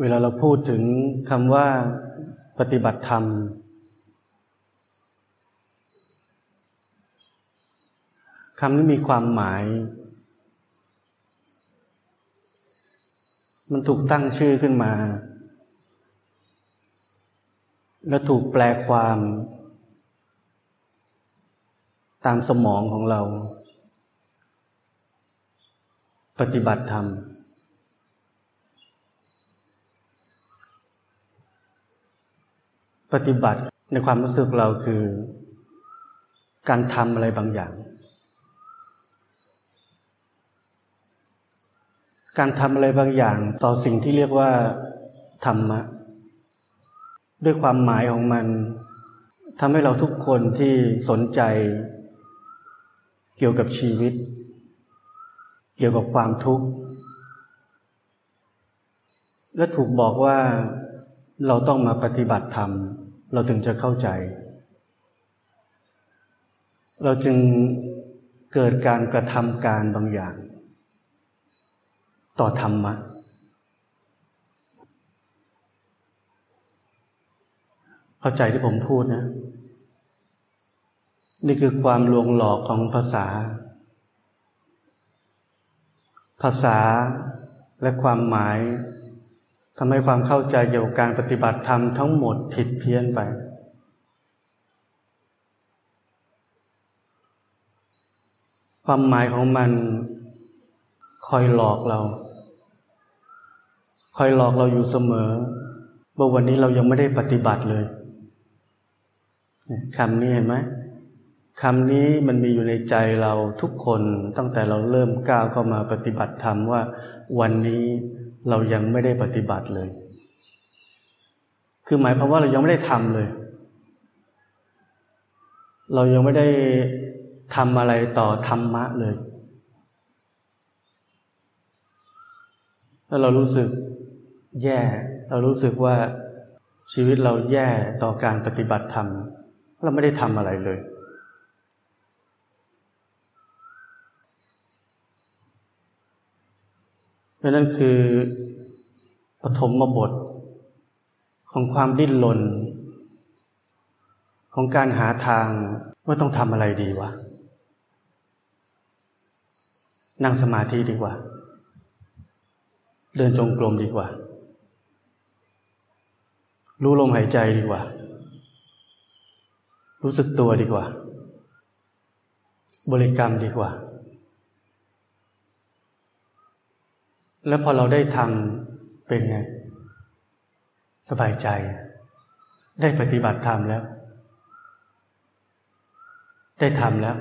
เวลาเราพูดถึงคำว่าปฏิบัติธรรม คำนี้มีความหมาย มันถูกตั้งชื่อขึ้นมา และถูกแปลความ ตามสมองของเรา ปฏิบัติธรรม ปฏิบัติในความรู้สึกเราคือ การทำอะไรบางอย่าง การทำอะไรบางอย่างต่อสิ่งที่เรียกว่าธรรมะ ด้วยความหมายของมันทำให้เราทุกคนที่สนใจ เกี่ยวกับชีวิต เกี่ยวกับความทุกข์ และถูกบอกว่า เราต้องมาปฏิบัติธรรม เราถึงจะเข้าใจ เราจึงเกิดการกระทำการบางอย่าง ต่อธรรมะ เข้าใจที่ผมพูดนะ นี่คือความลวงหลอกของภาษา ภาษาและความหมาย ทำให้ความเข้าใจเกี่ยวกับการปฏิบัติธรรมทั้งหมดผิดเพี้ยนไป ความหมายของมันคอยหลอกเรา คอยหลอกเราอยู่เสมอว่าวันนี้เรายังไม่ได้ปฏิบัติเลยคำนี้เห็นไหมคำนี้มันมีอยู่ในใจเราทุกคนตั้งแต่เราเริ่มก้าวเข้ามาปฏิบัติธรรมว่า วันนี้ เรายังไม่ได้ปฏิบัติเลย คือหมายความว่าเรายังไม่ได้ทำเลย เรายังไม่ได้ทำอะไรต่อธรรมะเลยแล้วเรารู้สึกแย่ เรารู้สึกว่าชีวิตเราแย่ต่อการปฏิบัติธรรม เราไม่ได้ทำอะไรเลยเพ ราะนั้นคือปฐมบท ของความดิ้นรนของการหาทางว่าต้องทำอะไรดีวะ นั่งสมาธิดีกว่า เดินจงกรมดีกว่า รู้ลมหายใจดีกว่า รู้สึกตัวดีกว่า บริกรรมดีกว่า แล้วพอเราได้ทำเป็นไงสบายใจ ได้ปฏิบัติธรรมแล้ว ได้ทำแล้ว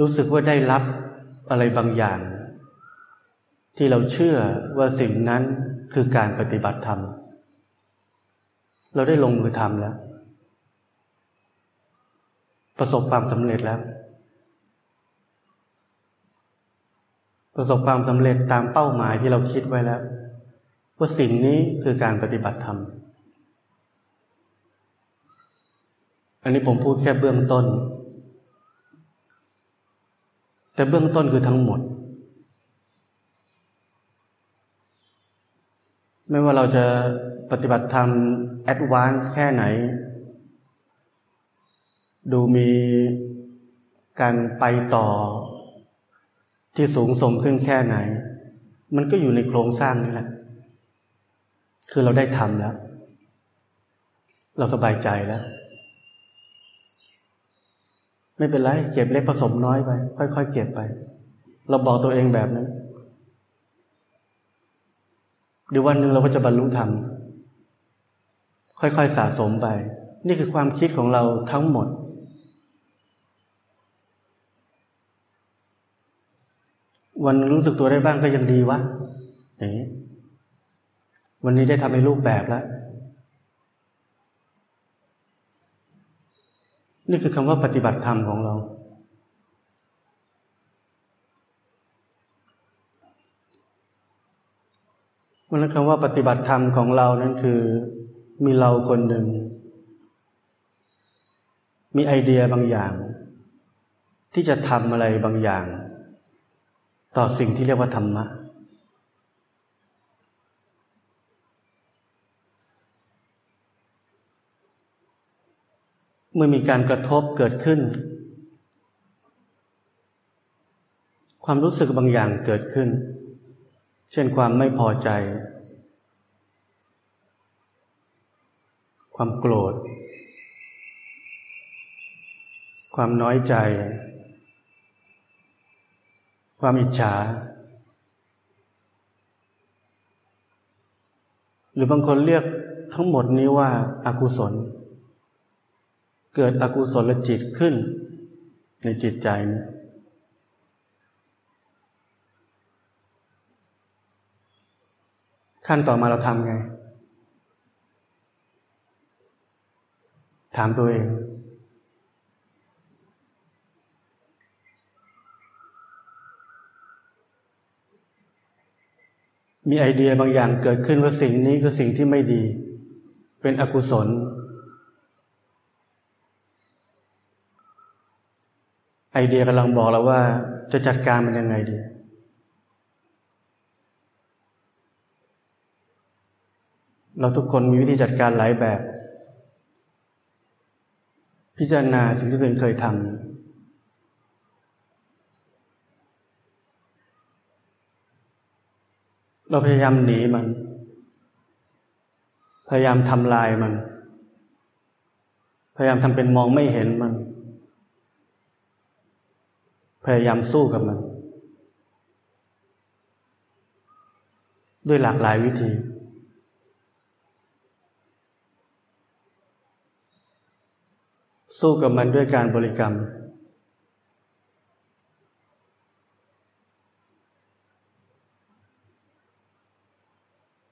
รู้สึกว่าได้รับอะไรบางอย่าง ที่เราเชื่อว่าสิ่งนั้นคือการปฏิบัติธรรม เราได้ลงมือทำแล้ว ประสบความสำเร็จแล้ว ประสบความสำเร็จตามเป้าหมายที่เราคิดไว้แล้ว ว่าสิ่งนี้คือการปฏิบัติธรรม อันนี้ผมพูดแค่เบื้องต้น แต่เบื้องต้นคือทั้งหมด ไม่ว่าเราจะปฏิบัติธรรมแอดวานซ์แค่ไหน ดูมีการไปต่อ ที่สูงส่งขึ้นแค่ไหน มันก็อยู่ในโครงสร้างนี่แหละ คือเราได้ทำแล้ว เราสบายใจแล้ว ไม่เป็นไร เก็บเล็กผสมน้อยไป ค่อยๆเก็บไป เราบอกตัวเองแบบนั้นเดี๋ยววันหนึ่งเราก็จะบรรลุธรรมค่อยๆสะสมไป นี่คือความคิดของเราทั้งหมด วันรู้สึกตัวได้บ้างก็ยังดีวะอย่างนี้วันนี้ได้ทำในรูปแบบแล้ว นี่คือคำว่าปฏิบัติธรรมของเรามันคำว่าปฏิบัติธรรมของเรานั้นคือ มีเราคนหนึ่ง มีไอเดียบางอย่าง ที่จะทำอะไรบางอย่าง ต่อสิ่งที่เรียกว่าธรรมะ เมื่อมีการกระทบเกิดขึ้น ความรู้สึกบางอย่างเกิดขึ้น เช่นความไม่พอใจ ความโกรธ ความน้อยใจ ความอิจฉา หรือบางคนเรียกทั้งหมดนี้ว่าอากุศล เกิดอกุศลจิตขึ้น ในจิตใจนี้ขั้นต่อมาเราทำไง ถามตัวเอง มีไอเดียบางอย่างเกิดขึ้นว่าสิ่งนี้คือสิ่งที่ไม่ดี เป็นอกุศล ไอเดียกำลังบอกเราว่าจะจัดการมันยังไงดี เราทุกคนมีวิธีจัดการหลายแบบ พิจารณาสิ่งที่ตัวเองเคยทำ เราพยายามหนีมัน พยายามทำลายมัน พยายามทำเป็นมองไม่เห็นมัน พยายามสู้กับมัน ด้วยหลากหลายวิธีสู้กับมันด้วยการบริกรรม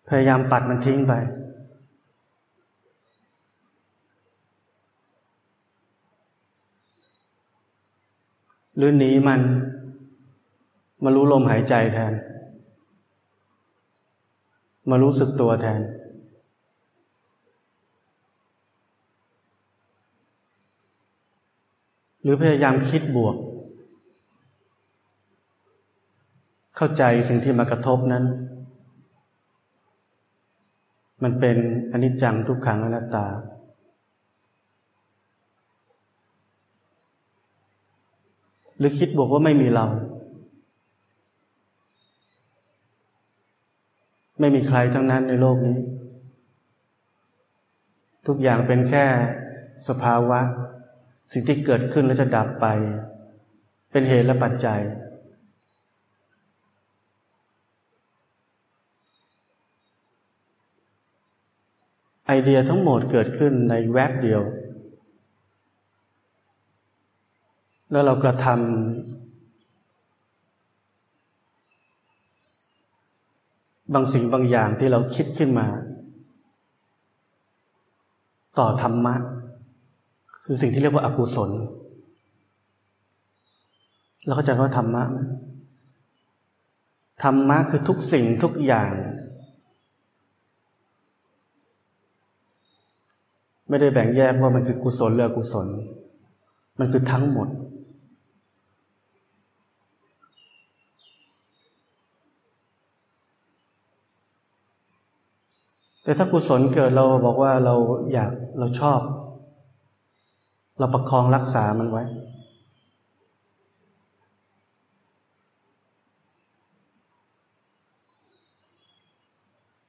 พยายามปัดมันทิ้งไป หรือหนีมัน มารู้ลมหายใจแทน มารู้สึกตัวแทน หรือพยายามคิดบวก เข้าใจสิ่งที่มากระทบนั้น มันเป็นอนิจจังทุกขังอนัตตา หรือคิดบวกว่าไม่มีเรา ไม่มีใครทั้งนั้นในโลกนี้ ทุกอย่างเป็นแค่สภาวะ สิ่งที่เกิดขึ้นแล้วจะดับไป เป็นเหตุและปัจจัย ไอเดียทั้งหมดเกิดขึ้นในแวบเดียว แล้วเรากระทำบางสิ่งบางอย่างที่เราคิดขึ้นมา ต่อธรรมะ คือสิ่งที่เรียกว่าอากุศลเราเข้าใจว่าธรรมะธรรมะคือทุกสิ่งทุกอย่าง ไม่ได้แบ่งแยกว่ามันคือกุศลหรืออกุศล มันคือทั้งหมด แต่ถ้ากุศลเกิดเราบอกว่าเราอยากเราชอบ เราประคองรักษามันไว้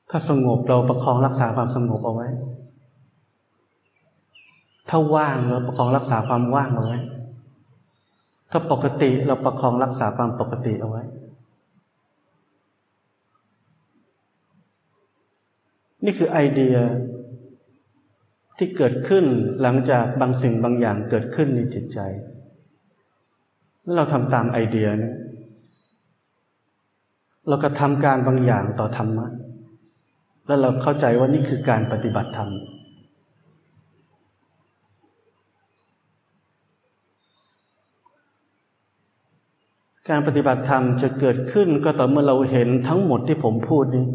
ถ้าสงบเราประคองรักษาความสงบเอาไว้ ถ้าว่างเราประคองรักษาความว่างเอาไว้ ถ้าปกติเราประคองรักษาความปกติเอาไว้ นี่คือไอเดียที่เกิดขึ้นหลังจากบางสิ่งบางอย่างเกิดขึ้นในจิตใจ แล้วเราทำตามไอเดียนี้เราก็ทำการบางอย่างต่อธรรมะ แล้วเราเข้าใจว่านี่คือการปฏิบัติธรรม การปฏิบัติธรรมจะเกิดขึ้นก็ต่อเมื่อเราเห็นทั้งหมดที่ผมพูดนี้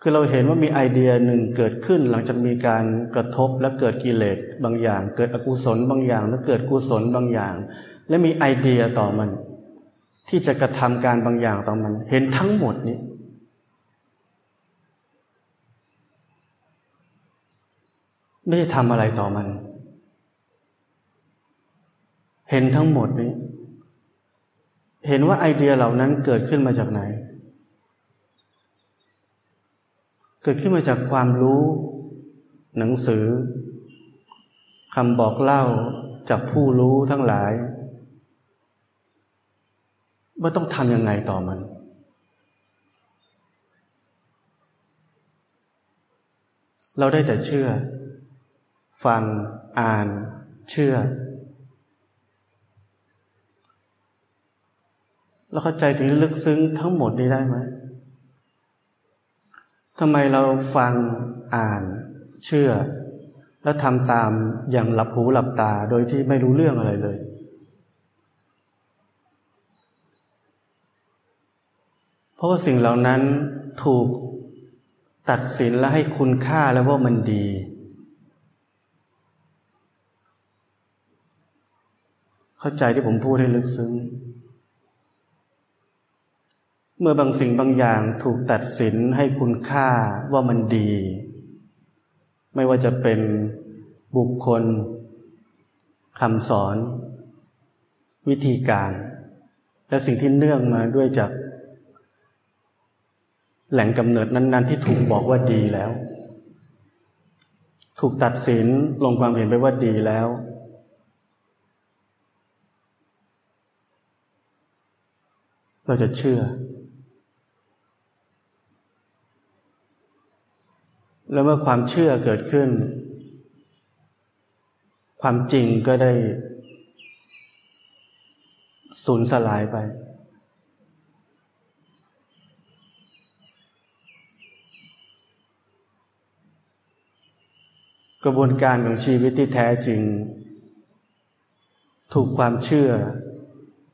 คือเราเห็นว่ามีไอเดียหนึ่งเกิดขึ้นหลังจากมีการกระทบและเกิดกิเลสบางอย่าง เกิดอกุศลบางอย่าง และเกิดกุศลบางอย่าง และมีไอเดียต่อมัน ที่จะกระทำการบางอย่างต่อมัน เห็นทั้งหมดนี้ไม่ได้ทำอะไรต่อมัน เห็นทั้งหมดนี้ เห็นว่าไอเดียเหล่านั้นเกิดขึ้นมาจากไหน เกิดขึ้นมาจากความรู้ หนังสือคำบอกเล่าจากผู้รู้ทั้งหลายว่าต้องทำยังไงต่อมัน เราได้แต่เชื่อ ฟัง อ่าน เชื่อ แล้วเข้าใจสิ่งลึกซึ้งทั้งหมดนี้ได้ไหมทำไมเราฟังอ่าน เชื่อ แล้วทำตามอย่างหลับหูหลับตาโดยที่ไม่รู้เรื่องอะไรเลย เพราะว่าสิ่งเหล่านั้นถูกตัดสินและให้คุณค่าแล้วว่ามันดี เข้าใจที่ผมพูดให้ลึกซึ้ง เมื่อบางสิ่งบางอย่างถูกตัดสินให้คุณค่าว่ามันดี ไม่ว่าจะเป็นบุคคลคำสอน วิธีการ และสิ่งที่เนื่องมาด้วยจาก แหล่งกำเนิดนั้น ๆ ที่ถูกบอกว่าดีแล้ว ถูกตัดสินลงความเห็นไปว่าดีแล้วเราจะเชื่อ แล้วเมื่อความเชื่อเกิดขึ้น ความจริงก็ได้สูญสลายไป กระบวนการของชีวิตที่แท้จริง ถูกความเชื่อ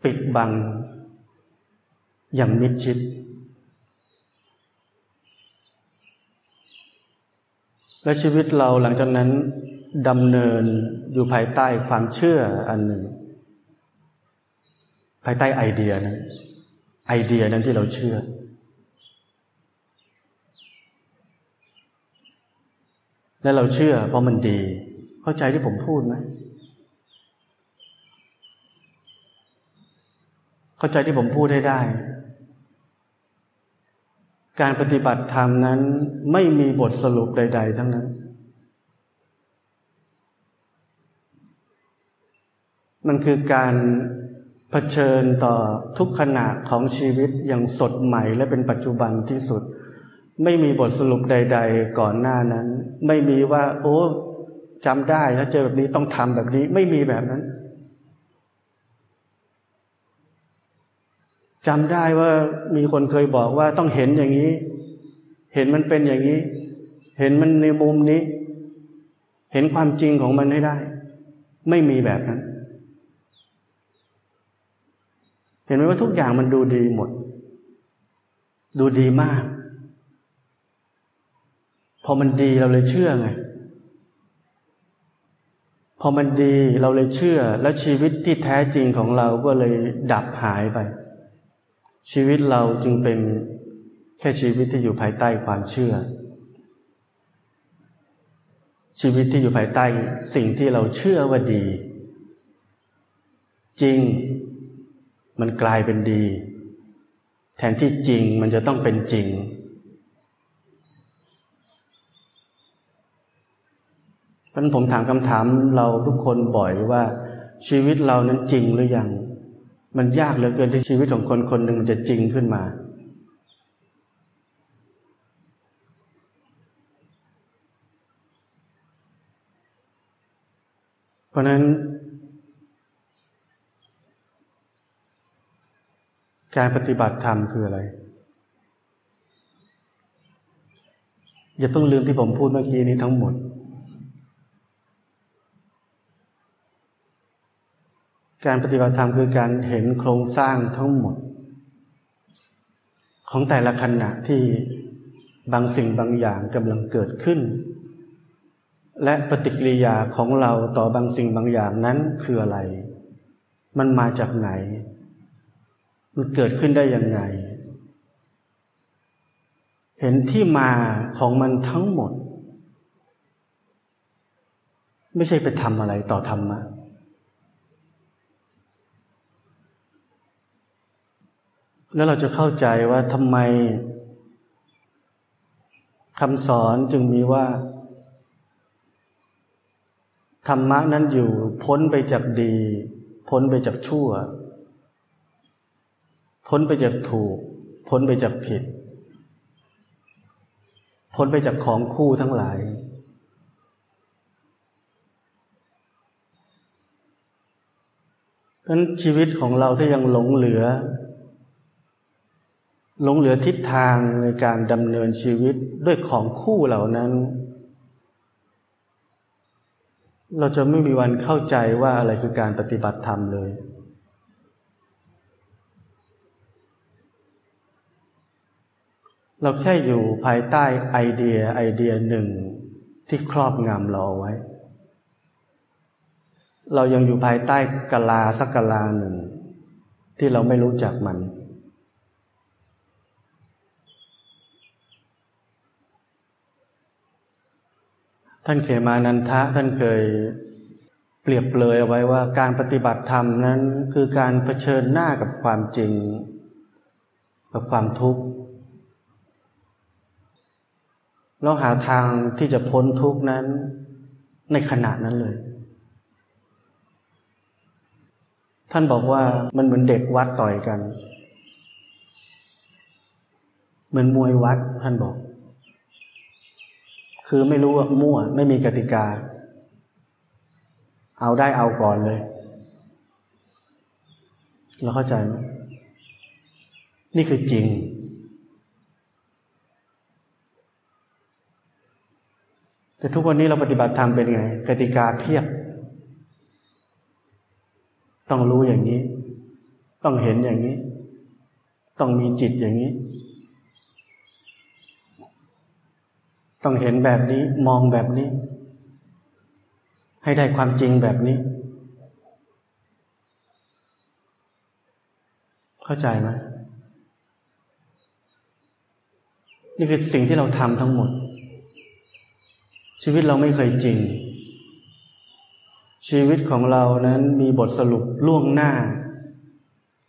ปิดบังอย่างมิดชิด และชีวิตเราหลังจากนั้นดำเนินอยู่ภายใต้ความเชื่ออันหนึ่ง ภายใต้ไอเดียนั้นไอเดียนั้นที่เราเชื่อ และเราเชื่อเพราะมันดี เข้าใจที่ผมพูดไหมเข้าใจที่ผมพูดให้ได้ การปฏิบัติธรรมนั้นไม่มีบทสรุปใด ๆ ทั้งนั้น มันคือการเผชิญต่อทุกขณะของชีวิตอย่างสดใหม่และเป็นปัจจุบันที่สุด ไม่มีบทสรุปใด ๆ ก่อนหน้านั้น ไม่มีว่า โอ้จำได้ถ้าเจอแบบนี้ต้องทำแบบนี้ ไม่มีแบบนั้น จำได้ว่ามีคนเคยบอกว่าต้องเห็นอย่างนี้ เห็นมันเป็นอย่างนี้ เห็นมันในมุมนี้ เห็นความจริงของมันให้ได้ ไม่มีแบบนั้น เห็นไหมว่าทุกอย่างมันดูดีหมด ดูดีมาก พอมันดีเราเลยเชื่อไงพอมันดีเราเลยเชื่อ แล้วชีวิตที่แท้จริงของเราก็เลยดับหายไป ชีวิตเราจึงเป็นแค่ชีวิตที่อยู่ภายใต้ความเชื่อ ชีวิตที่อยู่ภายใต้สิ่งที่เราเชื่อว่าดี จริงมันกลายเป็นดี แทนที่จริงมันจะต้องเป็นจริง เพราะนั้นผมถามคำถามเราทุกคนบ่อยว่า ชีวิตเรานั้นจริงหรือยัง มันยากเหลือเกินที่ชีวิตของคนคนหนึ่งมันจะจริงขึ้นมา เพราะนั้น การปฏิบัติธรรมคืออะไร อย่าเพิ่งลืมที่ผมพูดเมื่อกี้นี้ทั้งหมด การปฏิบัติธรรมคือการเห็นโครงสร้างทั้งหมด ของแต่ละขณะที่บางสิ่งบางอย่างกำลังเกิดขึ้น และปฏิกิริยาของเราต่อบางสิ่งบางอย่างนั้นคืออะไร มันมาจากไหน มันเกิดขึ้นได้ยังไง เห็นที่มาของมันทั้งหมด ไม่ใช่ไปทำอะไรต่อธรรมะ แล้วเราจะเข้าใจว่าทำไมคำสอนจึงมีว่า ธรรมะนั้นอยู่พ้นไปจากดี พ้นไปจากชั่ว พ้นไปจากถูก พ้นไปจากผิด พ้นไปจากของคู่ทั้งหลาย เพราะชีวิตของเราถ้ายังหลงเหลือ หลงเหลือทิศทางในการดำเนินชีวิตด้วยของคู่เหล่านั้น เราจะไม่มีวันเข้าใจว่าอะไรคือการปฏิบัติธรรมเลย เราแค่อยู่ภายใต้ไอเดียไอเดียหนึ่งที่ครอบงำเราเอาไว้ เรายังอยู่ภายใต้กลาสักกลาหนึ่ง ที่เราไม่รู้จักมัน ท่านเขมานันทะท่านเคยเปรียบเปรยเอาไว้ว่าการปฏิบัติธรรมนั้นคือการเผชิญหน้ากับความจริง กับความทุกข์เราหาทางที่จะพ้นทุกข์นั้นในขณะนั้นเลย ท่านบอกว่ามันเหมือนเด็กวัดต่อยกัน เหมือนมวยวัดท่านบอก คือไม่รู้ว่ามั่ว ไม่มีกติกา เอาได้เอาก่อนเลย เราเข้าใจไหมนี่คือจริง แต่ทุกวันนี้เราปฏิบัติธรรมเป็นไง กติกาเพียบ ต้องรู้อย่างนี้ ต้องเห็นอย่างนี้ ต้องมีจิตอย่างนี้ ต้องเห็นแบบนี้มองแบบนี้ ให้ได้ความจริงแบบนี้ เข้าใจไหมนี่คือสิ่งที่เราทำทั้งหมด ชีวิตเราไม่เคยจริง ชีวิตของเรานั้นมีบทสรุปล่วงหน้า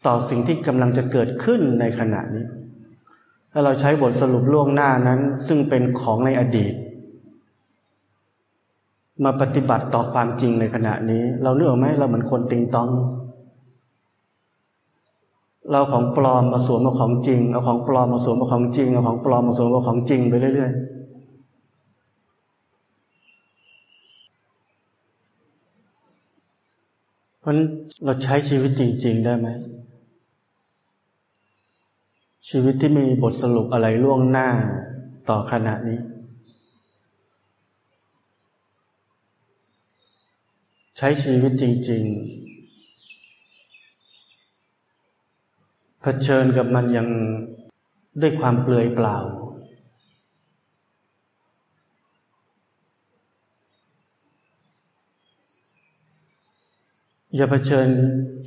ต่อสิ่งที่กำลังจะเกิดขึ้นในขณะนี้ ถ้าเราใช้บทสรุปล่วงหน้านั้น ซึ่งเป็นของในอดีต มาปฏิบัติต่อความจริงในขณะนี้ เราเลือกไหมเราเหมือนคนติงตอง เราของปลอมมาสวมมาของจริง เอาของปลอมมาสวมมาของจริงเอาของปลอมมาสวมมาของจริงไปเรื่อยๆเพราะนั้นเราใช้ชีวิตจริง ๆ ได้ไหม ชีวิตที่มีบทสรุปอะไรล่วงหน้าต่อขณะนี้ ใช้ชีวิตจริง ๆ เผชิญกับมันยังด้วยความเปลือยเปล่า อย่าเผชิญ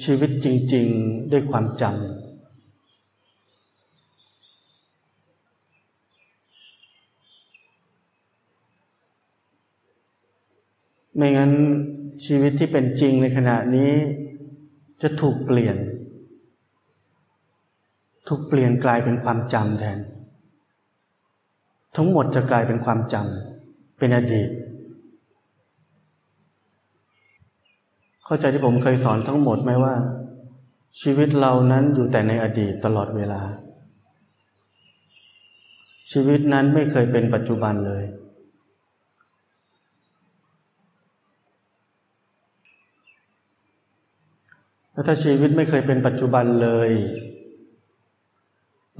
ชีวิตจริง ๆ ด้วยความจำ ไม่งั้นชีวิตที่เป็นจริงในขณะนี้จะถูกเปลี่ยน ถูกเปลี่ยนกลายเป็นความจำแทน ทั้งหมดจะกลายเป็นความจำเป็นอดีต เข้าใจที่ผมเคยสอนทั้งหมดไหมว่า ชีวิตเรานั้นอยู่แต่ในอดีตตลอดเวลา ชีวิตนั้นไม่เคยเป็นปัจจุบันเลย แล้วถ้าชีวิตไม่เคยเป็นปัจจุบันเลย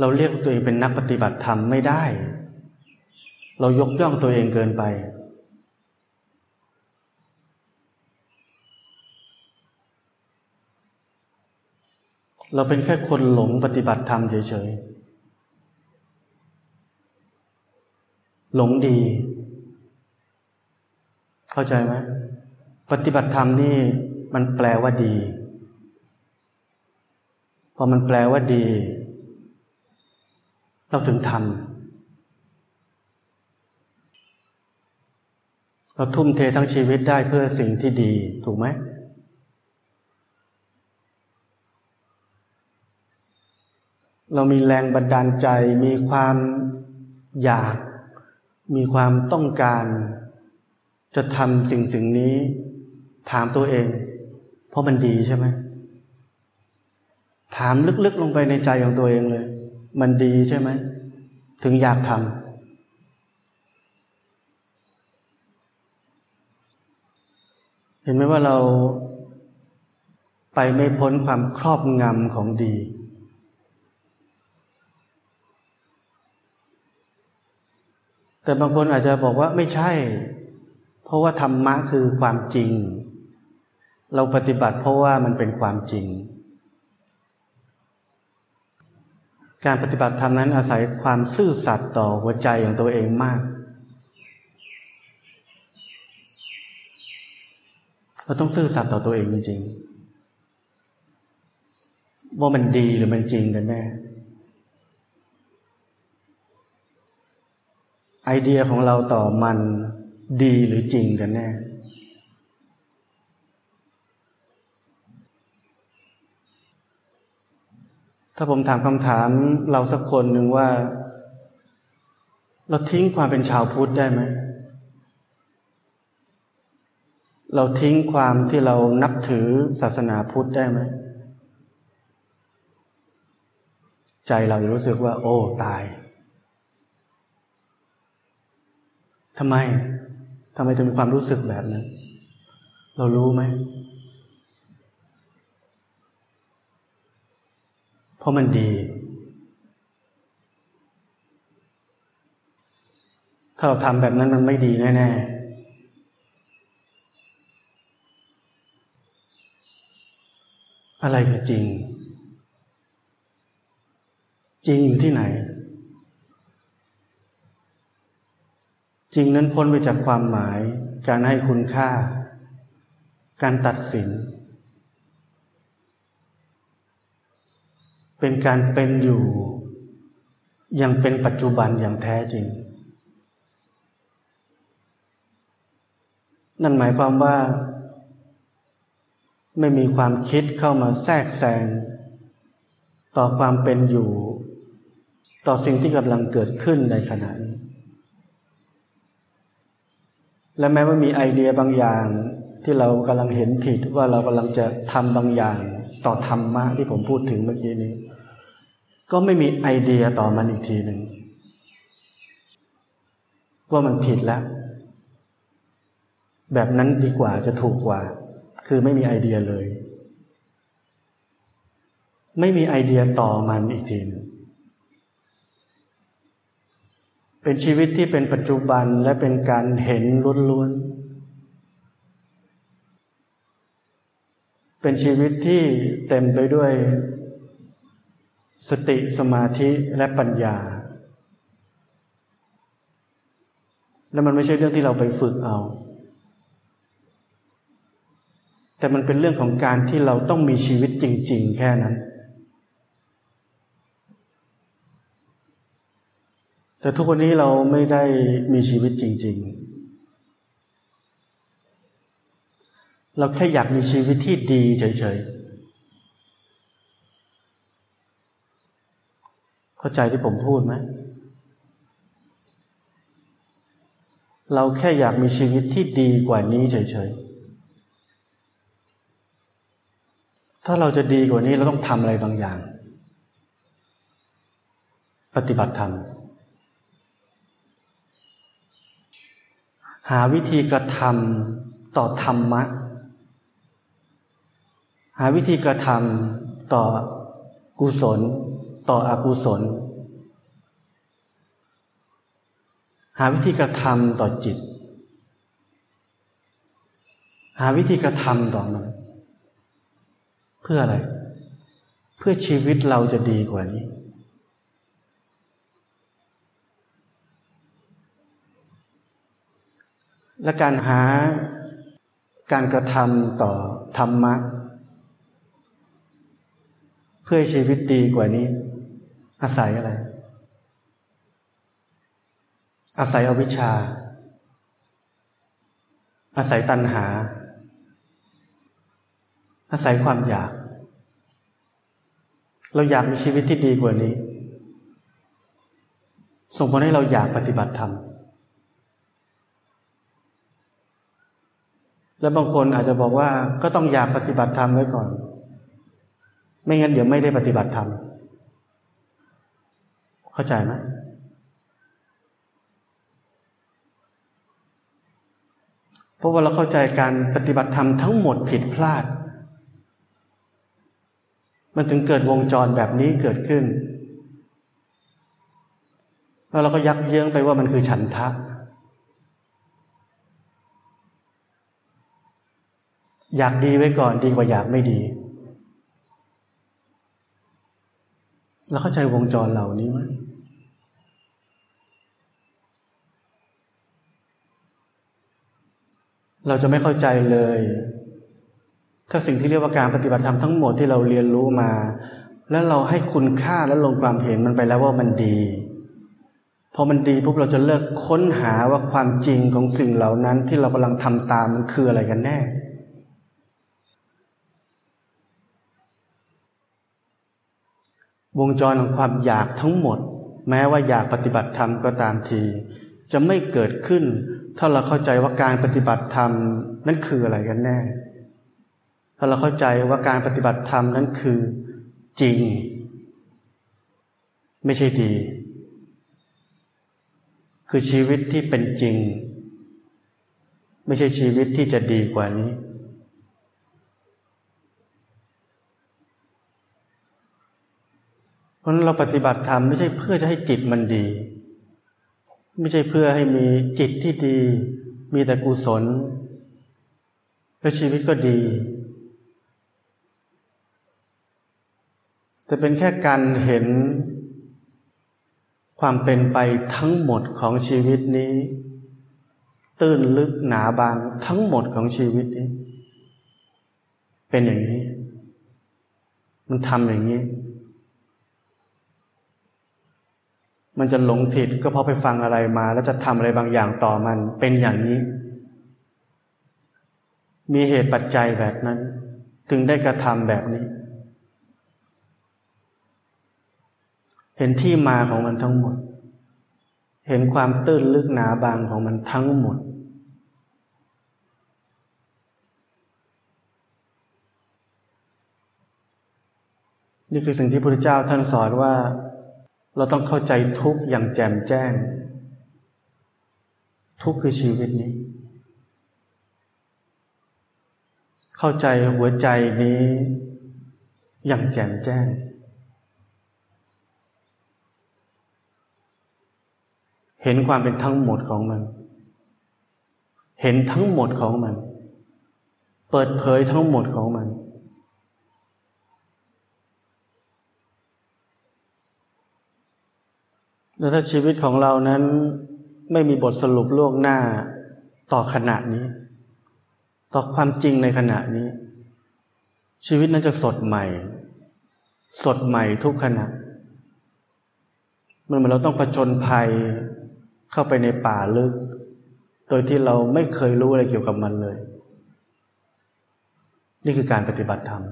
เราเรียกตัวเองเป็นนักปฏิบัติธรรมไม่ได้ เรายกย่องตัวเองเกินไป เราเป็นแค่คนหลงปฏิบัติธรรมเฉยๆ หลงดี เข้าใจไหมปฏิบัติธรรมนี่มันแปลว่าดี อมันแปลว่าดี เราถึงทำเราทุ่มเททั้งชีวิตได้เพื่อสิ่งที่ดี ถูกไหมเรามีแรงบันดาลใจ มีความอยาก มีความต้องการ จะทำสิ่งสิ่งนี้ ถามตัวเอง เพราะมันดีใช่ไหม ถามลึกๆลงไปในใจของตัวเองเลย มันดีใช่ไหม ถึงอยากทำเห็นไหมว่าเราไปไม่พ้นความครอบงำของดี แต่บางคนอาจจะบอกว่าไม่ใช่ เพราะว่าธรรมะคือความจริง เราปฏิบัติเพราะว่ามันเป็นความจริง การปฏิบัติธรรมนั้นอาศัยความซื่อสัตย์ต่อหัวใจของตัวเองมาก เราต้องซื่อสัตย์ต่อตัวเองจริงๆ ว่ามันดีหรือมันจริงกันแน่ ไอเดียของเราต่อมันดีหรือจริงกันแน่ ถ้าผมถามคำถามเราสักคนหนึ่งว่า เราทิ้งความเป็นชาวพุทธได้ไหม เราทิ้งความที่เรานับถือศาสนาพุทธได้ไหม ใจเราจะรู้สึกว่า โอ้ ตายทำไมทำไมถึงมีความรู้สึกแบบนั้น เรารู้ไหม เพราะมันดี ถ้าเราทำแบบนั้นมันไม่ดีแน่ๆ อะไรคือจริง จริงอยู่ที่ไหน จริงนั้นพ้นไปจากความหมาย การให้คุณค่า การตัดสิน เป็นการเป็นอยู่ยังเป็นปัจจุบันอย่างแท้จริง นั่นหมายความว่า ไม่มีความคิดเข้ามาแทรกแซงต่อความเป็นอยู่ ต่อสิ่งที่กำลังเกิดขึ้นในขณะนี้และแม้ว่ามีไอเดียบางอย่างที่เรากำลังเห็นผิดว่าเรากำลังจะทำบางอย่างต่อธรรมะที่ผมพูดถึงเมื่อกี้นี้ ก็ไม่มีไอเดียต่อมันอีกทีหนึ่งว่ามันผิดแล้ว แบบนั้นดีกว่าจะถูกกว่า คือไม่มีไอเดียเลย ไม่มีไอเดียต่อมันอีกทีหนึ่งเป็นชีวิตที่เป็นปัจจุบันและเป็นการเห็นล้วนๆเป็นชีวิตที่เต็มไปด้วย สติสมาธิและปัญญา และมันไม่ใช่เรื่องที่เราไปฝึกเอา แต่มันเป็นเรื่องของการที่เราต้องมีชีวิตจริง ๆ แค่นั้น แต่ทุกวันนี้เราไม่ได้มีชีวิตจริง ๆ เราแค่อยากมีชีวิตที่ดีเฉยๆ เข้าใจที่ผมพูดไหมเราแค่อยากมีชีวิตที่ดีกว่านี้เฉยๆ ถ้าเราจะดีกว่านี้เราต้องทำอะไรบางอย่าง ปฏิบัติธรรม หาวิธีกระทำต่อธรรมะ หาวิธีกระทำต่อกุศล ต่ออกุศล หาวิธีกระทำต่อจิต หาวิธีกระทำต่อมัน เพื่ออะไร เพื่อชีวิตเราจะดีกว่านี้ และการหาการกระทำต่อธรรมะเพื่อชีวิตดีกว่านี้ อาศัยอะไร อาศัยอวิชชา อาศัยตัณหา อาศัยความอยาก เราอยากมีชีวิตที่ดีกว่านี้ ส่งผลให้เราอยากปฏิบัติธรรม และบางคนอาจจะบอกว่าก็ต้องอยากปฏิบัติธรรมไว้ก่อน ไม่งั้นเดี๋ยวไม่ได้ปฏิบัติธรรม เข้าใจไหมเพราะว่าเราเข้าใจการปฏิบัติธรรมทั้งหมดผิดพลาด มันถึงเกิดวงจรแบบนี้เกิดขึ้น แล้วเราก็ยักเยื้องไปว่ามันคือฉันทะ อยากดีไว้ก่อนดีกว่าอยากไม่ดีแล้วเข้าใจวงจรเหล่านี้ไหม เราจะไม่เข้าใจเลยถ้าสิ่งที่เรียกว่าการปฏิบัติธรรมทั้งหมดที่เราเรียนรู้มา แล้วเราให้คุณค่าและลงความเห็นมันไปแล้วว่ามันดี พอมันดีปุ๊บเราจะเลิกค้นหาว่าความจริงของสิ่งเหล่านั้นที่เรากำลังทำตามมันคืออะไรกันแน่วงจรของความอยากทั้งหมด แม้ว่าอยากปฏิบัติธรรมก็ตามที จะไม่เกิดขึ้น ถ้าเราเข้าใจว่าการปฏิบัติธรรมนั้นคืออะไรกันแน่ ถ้าเราเข้าใจว่าการปฏิบัติธรรมนั้นคือ จริง ไม่ใช่ดี คือชีวิตที่เป็นจริง ไม่ใช่ชีวิตที่จะดีกว่านี้ เพราะเราปฏิบัติธรรมไม่ใช่เพื่อจะให้จิตมันดี ไม่ใช่เพื่อให้มีจิตที่ดี มีแต่กุศล และชีวิตก็ดี แต่เป็นแค่การเห็นความเป็นไปทั้งหมดของชีวิตนี้ ตื้นลึกหนาบางทั้งหมดของชีวิตนี้ เป็นอย่างนี้ มันทำอย่างนี้ มันจะหลงผิดก็เพราะไปฟังอะไรมา แล้วจะทำอะไรบางอย่างต่อมันเป็นอย่างนี้ มีเหตุปัจจัยแบบนั้น ถึงได้กระทำแบบนี้ เห็นที่มาของมันทั้งหมด เห็นความตื้นลึกหนาบางของมันทั้งหมด นี่คือสิ่งที่พระพุทธเจ้าท่านสอนว่า เราต้องเข้าใจทุกอย่างแจ่มแจ้ง ทุกคือชีวิตนี้ เข้าใจหัวใจนี้อย่างแจ่มแจ้ง เห็นความเป็นทั้งหมดของมัน เห็นทั้งหมดของมัน เปิดเผยทั้งหมดของมัน แล้วถ้าชีวิตของเรานั้นไม่มีบทสรุปล่วงหน้าต่อขณะนี้ ต่อความจริงในขณะนี้ ชีวิตนั้นจะสดใหม่ สดใหม่ทุกขณะมันเหมือนเราต้องผจญภัยเข้าไปในป่าลึก โดยที่เราไม่เคยรู้อะไรเกี่ยวกับมันเลย นี่คือการปฏิบัติธรรม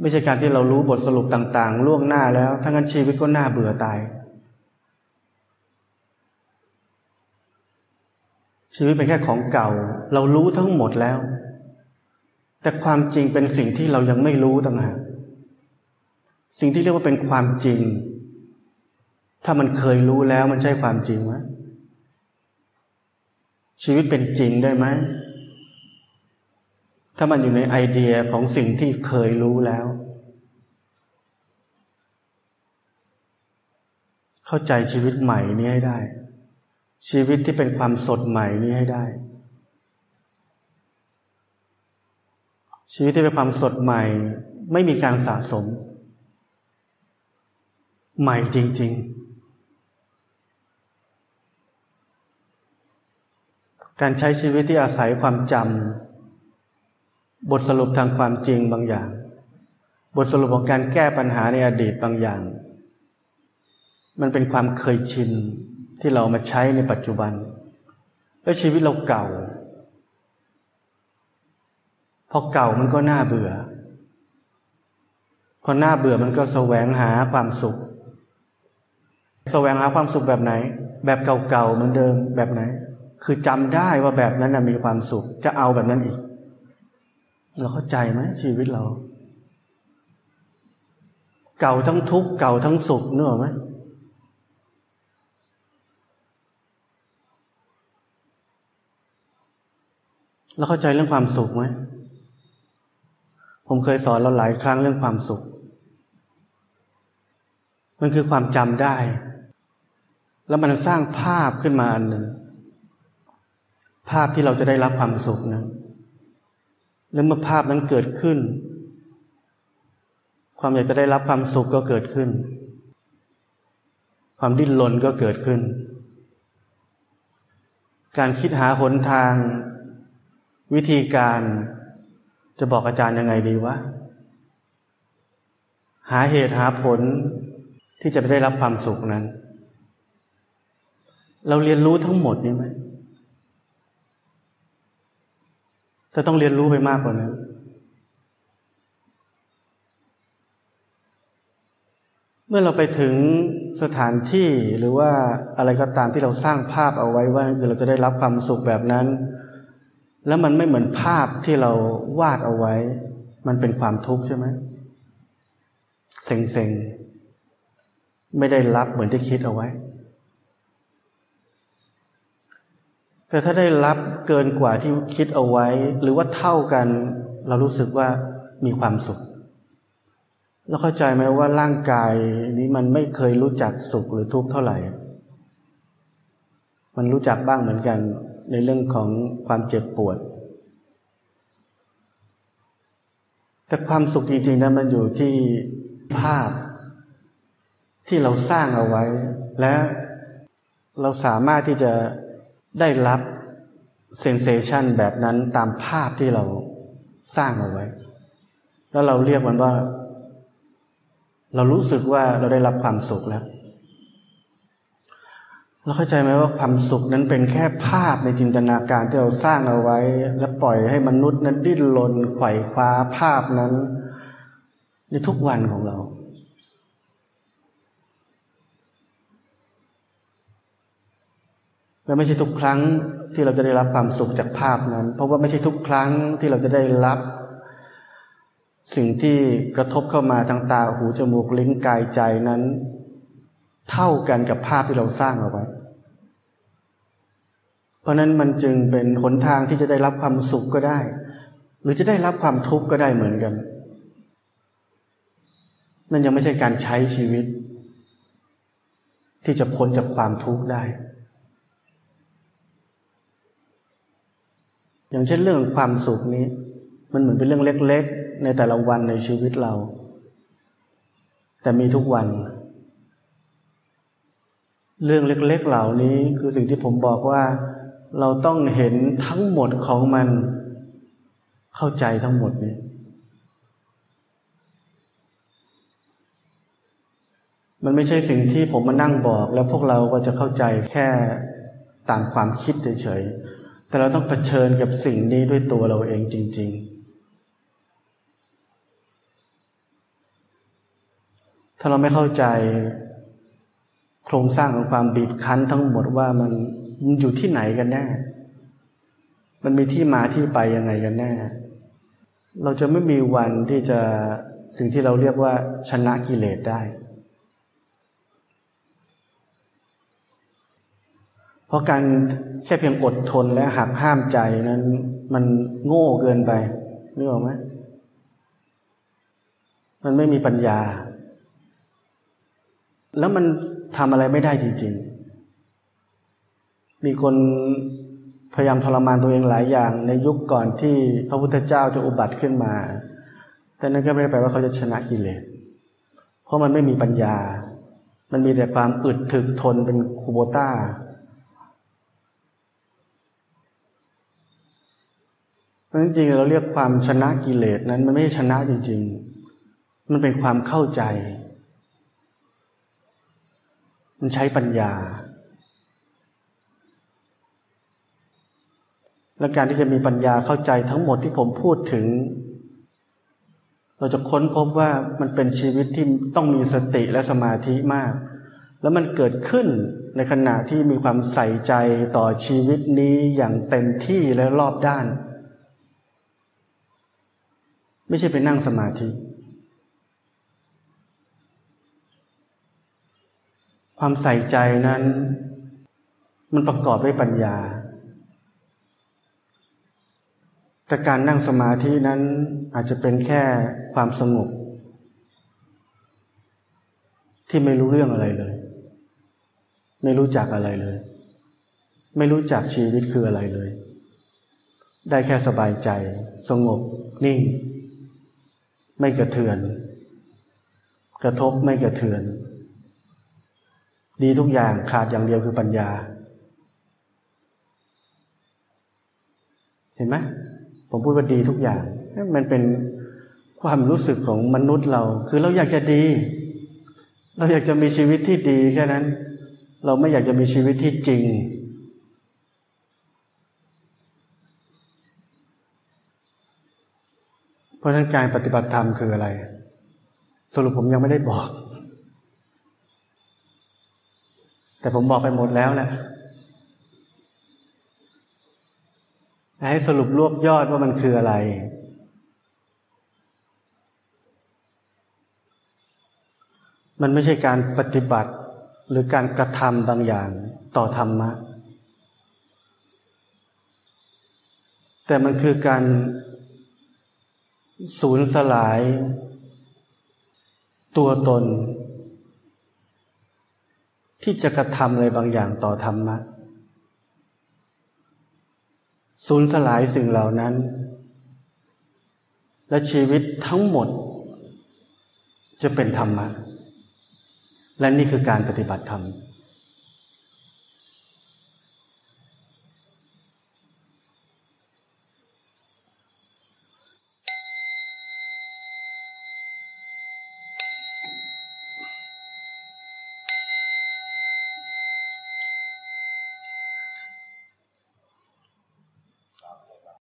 ไม่ใช่การที่เรารู้บทสรุปต่างๆ ล่วงหน้าแล้วทั้งนั้นชีวิตก็น่าเบื่อตาย ชีวิตเป็นแค่ของเก่า เรารู้ทั้งหมดแล้ว แต่ความจริงเป็นสิ่งที่เรายังไม่รู้ต่างหากสิ่งที่เรียกว่าเป็นความจริง ถ้ามันเคยรู้แล้วมันใช่ความจริงไหมชีวิตเป็นจริงได้ไหม ถ้ามันอยู่ในไอเดียของสิ่งที่เคยรู้แล้ว เข้าใจชีวิตใหม่นี้ให้ได้ ชีวิตที่เป็นความสดใหม่นี้ให้ได้ ชีวิตที่เป็นความสดใหม่ ไม่มีการสะสม ใหม่จริง ๆการใช้ชีวิตที่อาศัยความจำ บทสรุปทางความจริงบางอย่าง บทสรุปของการแก้ปัญหาในอดีตบางอย่าง มันเป็นความเคยชินที่เรามาใช้ในปัจจุบัน แล้วชีวิตเราเก่า พอเก่ามันก็น่าเบื่อ พอหน้าเบื่อมันก็แสวงหาความสุข แสวงหาความสุขแบบไหน แบบเก่าๆเหมือนเดิมแบบไหน คือจำได้ว่าแบบนั้นมีความสุขจะเอาแบบนั้นอีก เราเข้าใจไหมชีวิตเรา เก่าทั้งทุกข์เก่าทั้งสุขเนอะไหมเราเข้าใจเรื่องความสุขไหมผมเคยสอนเราหลายครั้งเรื่องความสุข มันคือความจำได้ แล้วมันสร้างภาพขึ้นมาอันหนึ่งภาพที่เราจะได้รับความสุขนั้น แล้วเมื่อภาพนั้นเกิดขึ้น ความอยากจะได้รับความสุขก็เกิดขึ้น ความดิ้นรนก็เกิดขึ้น การคิดหาหนทาง วิธีการจะบอกอาจารย์ยังไงดีวะ หาเหตุหาผลที่จะไปได้รับความสุขนั้น เราเรียนรู้ทั้งหมดนี่ไหม จะต้องเรียนรู้ไปมากกว่านั้นเมื่อเราไปถึงสถานที่หรือว่าอะไรก็ตามที่เราสร้างภาพเอาไว้ว่าคือเราจะได้รับความสุขแบบนั้น แล้วมันไม่เหมือนภาพที่เราวาดเอาไว้ มันเป็นความทุกข์ใช่ไหมเซ็งๆ ไม่ได้รับเหมือนที่คิดเอาไว้ แต่ถ้าได้รับเกินกว่าที่คิดเอาไว้ หรือว่าเท่ากัน เรารู้สึกว่ามีความสุข แล้วเข้าใจไหมว่าร่างกายนี้มันไม่เคยรู้จักสุขหรือทุกข์เท่าไหร่ มันรู้จักบ้างเหมือนกัน ในเรื่องของความเจ็บปวด แต่ความสุขจริงๆนั้นมันอยู่ที่ภาพที่เราสร้างเอาไว้ และเราสามารถที่จะ ได้รับเซนเซชันแบบนั้นตามภาพที่เราสร้างเอาไว้ แล้วเราเรียกมันว่า เรารู้สึกว่าเราได้รับความสุขแล้ว เราเข้าใจไหมว่าความสุขนั้นเป็นแค่ภาพในจินตนาการที่เราสร้างเอาไว้ และปล่อยให้มนุษย์นั้นดิ้นรนไขว่คว้าภาพนั้น ในทุกวันของเรา และไม่ใช่ทุกครั้งที่เราจะได้รับความสุขจากภาพนั้น เพราะว่าไม่ใช่ทุกครั้งที่เราจะได้รับ สิ่งที่กระทบเข้ามาทางตาหูจมูกลิ้นกายใจนั้น เท่ากันกับภาพที่เราสร้างเอาไว้ เพราะนั้นมันจึงเป็นหนทางที่จะได้รับความสุขก็ได้ หรือจะได้รับความทุกข์ก็ได้เหมือนกันนั่นยังไม่ใช่การใช้ชีวิต ที่จะพ้นจากความทุกข์ได้ อย่างเช่นเรื่องความสุขนี้ มันเหมือนเป็นเรื่องเล็ก ๆ ในแต่ละวันในชีวิตเรา แต่มีทุกวัน เรื่องเล็ก ๆ เหล่านี้คือสิ่งที่ผมบอกว่า เราต้องเห็นทั้งหมดของมัน เข้าใจทั้งหมดนี้มันไม่ใช่สิ่งที่ผมมานั่งบอก แล้วพวกเราก็จะเข้าใจแค่ตามความคิดเฉยๆ แต่เราต้องเผชิญกับสิ่งนี้ด้วยตัวเราเองจริง ๆ ถ้าเราไม่เข้าใจ โครงสร้างของความบีบคั้นทั้งหมดว่ามันมันอยู่ที่ไหนกันแน่ มันมีที่มาที่ไปยังไงกันแน่ เราจะไม่มีวันที่จะสิ่งที่เราเรียกว่าชนะกิเลสได้ เพราะการแค่เพียงอดทนและหักห้ามใจนั้น มันโง่เกินไปนึกออกไหมมันไม่มีปัญญา แล้วมันทำอะไรไม่ได้จริง ๆ มีคนพยายามทรมานตัวเองหลายอย่าง ในยุคก่อนที่พระพุทธเจ้าจะอุบัติขึ้นมา แต่นั่นก็ไม่ได้แปลว่าเขาจะชนะกิเลส เพราะมันไม่มีปัญญา มันมีแต่ความอึดถึกทนเป็นคูโบต้า เพราะจริงเราเรียกความชนะกิเลสนั้นมันไม่ใช่ชนะจริง ๆ มันเป็นความเข้าใจ มันใช้ปัญญา และการที่จะมีปัญญาเข้าใจทั้งหมดที่ผมพูดถึง เราจะค้นพบว่ามันเป็นชีวิตที่ต้องมีสติและสมาธิมาก แล้วมันเกิดขึ้นในขณะที่มีความใส่ใจต่อชีวิตนี้อย่างเต็มที่และรอบด้าน ไม่ใช่ไปนั่งสมาธิ ความใส่ใจนั้น มันประกอบด้วยปัญญา แต่การนั่งสมาธินั้นอาจจะเป็นแค่ความสงบที่ไม่รู้เรื่องอะไรเลย ไม่รู้จักอะไรเลย ไม่รู้จักชีวิตคืออะไรเลย ได้แค่สบายใจ สงบ นิ่ง ไม่กระเทือน กระทบไม่กระเทือน ดีทุกอย่างขาดอย่างเดียวคือปัญญา เห็นไหมผมพูดว่าดีทุกอย่าง มันเป็นความรู้สึกของมนุษย์เรา คือเราอยากจะดี เราอยากจะมีชีวิตที่ดีแค่นั้น เราไม่อยากจะมีชีวิตที่จริง เพราะฉะนั้นการปฏิบัติธรรมคืออะไร สรุปผมยังไม่ได้บอก แต่ผมบอกไปหมดแล้วแหละให้สรุปรวบยอดว่ามันคืออะไร มันไม่ใช่การปฏิบัติหรือการกระทำบางอย่างต่อธรรมะ แต่มันคือการ สูญสลาย ตัวตน ที่จะกระทำอะไรบางอย่างต่อธรรมะสูญสลายสิ่งเหล่านั้น และชีวิตทั้งหมด จะเป็นธรรมะ และนี่คือการปฏิบัติธรรม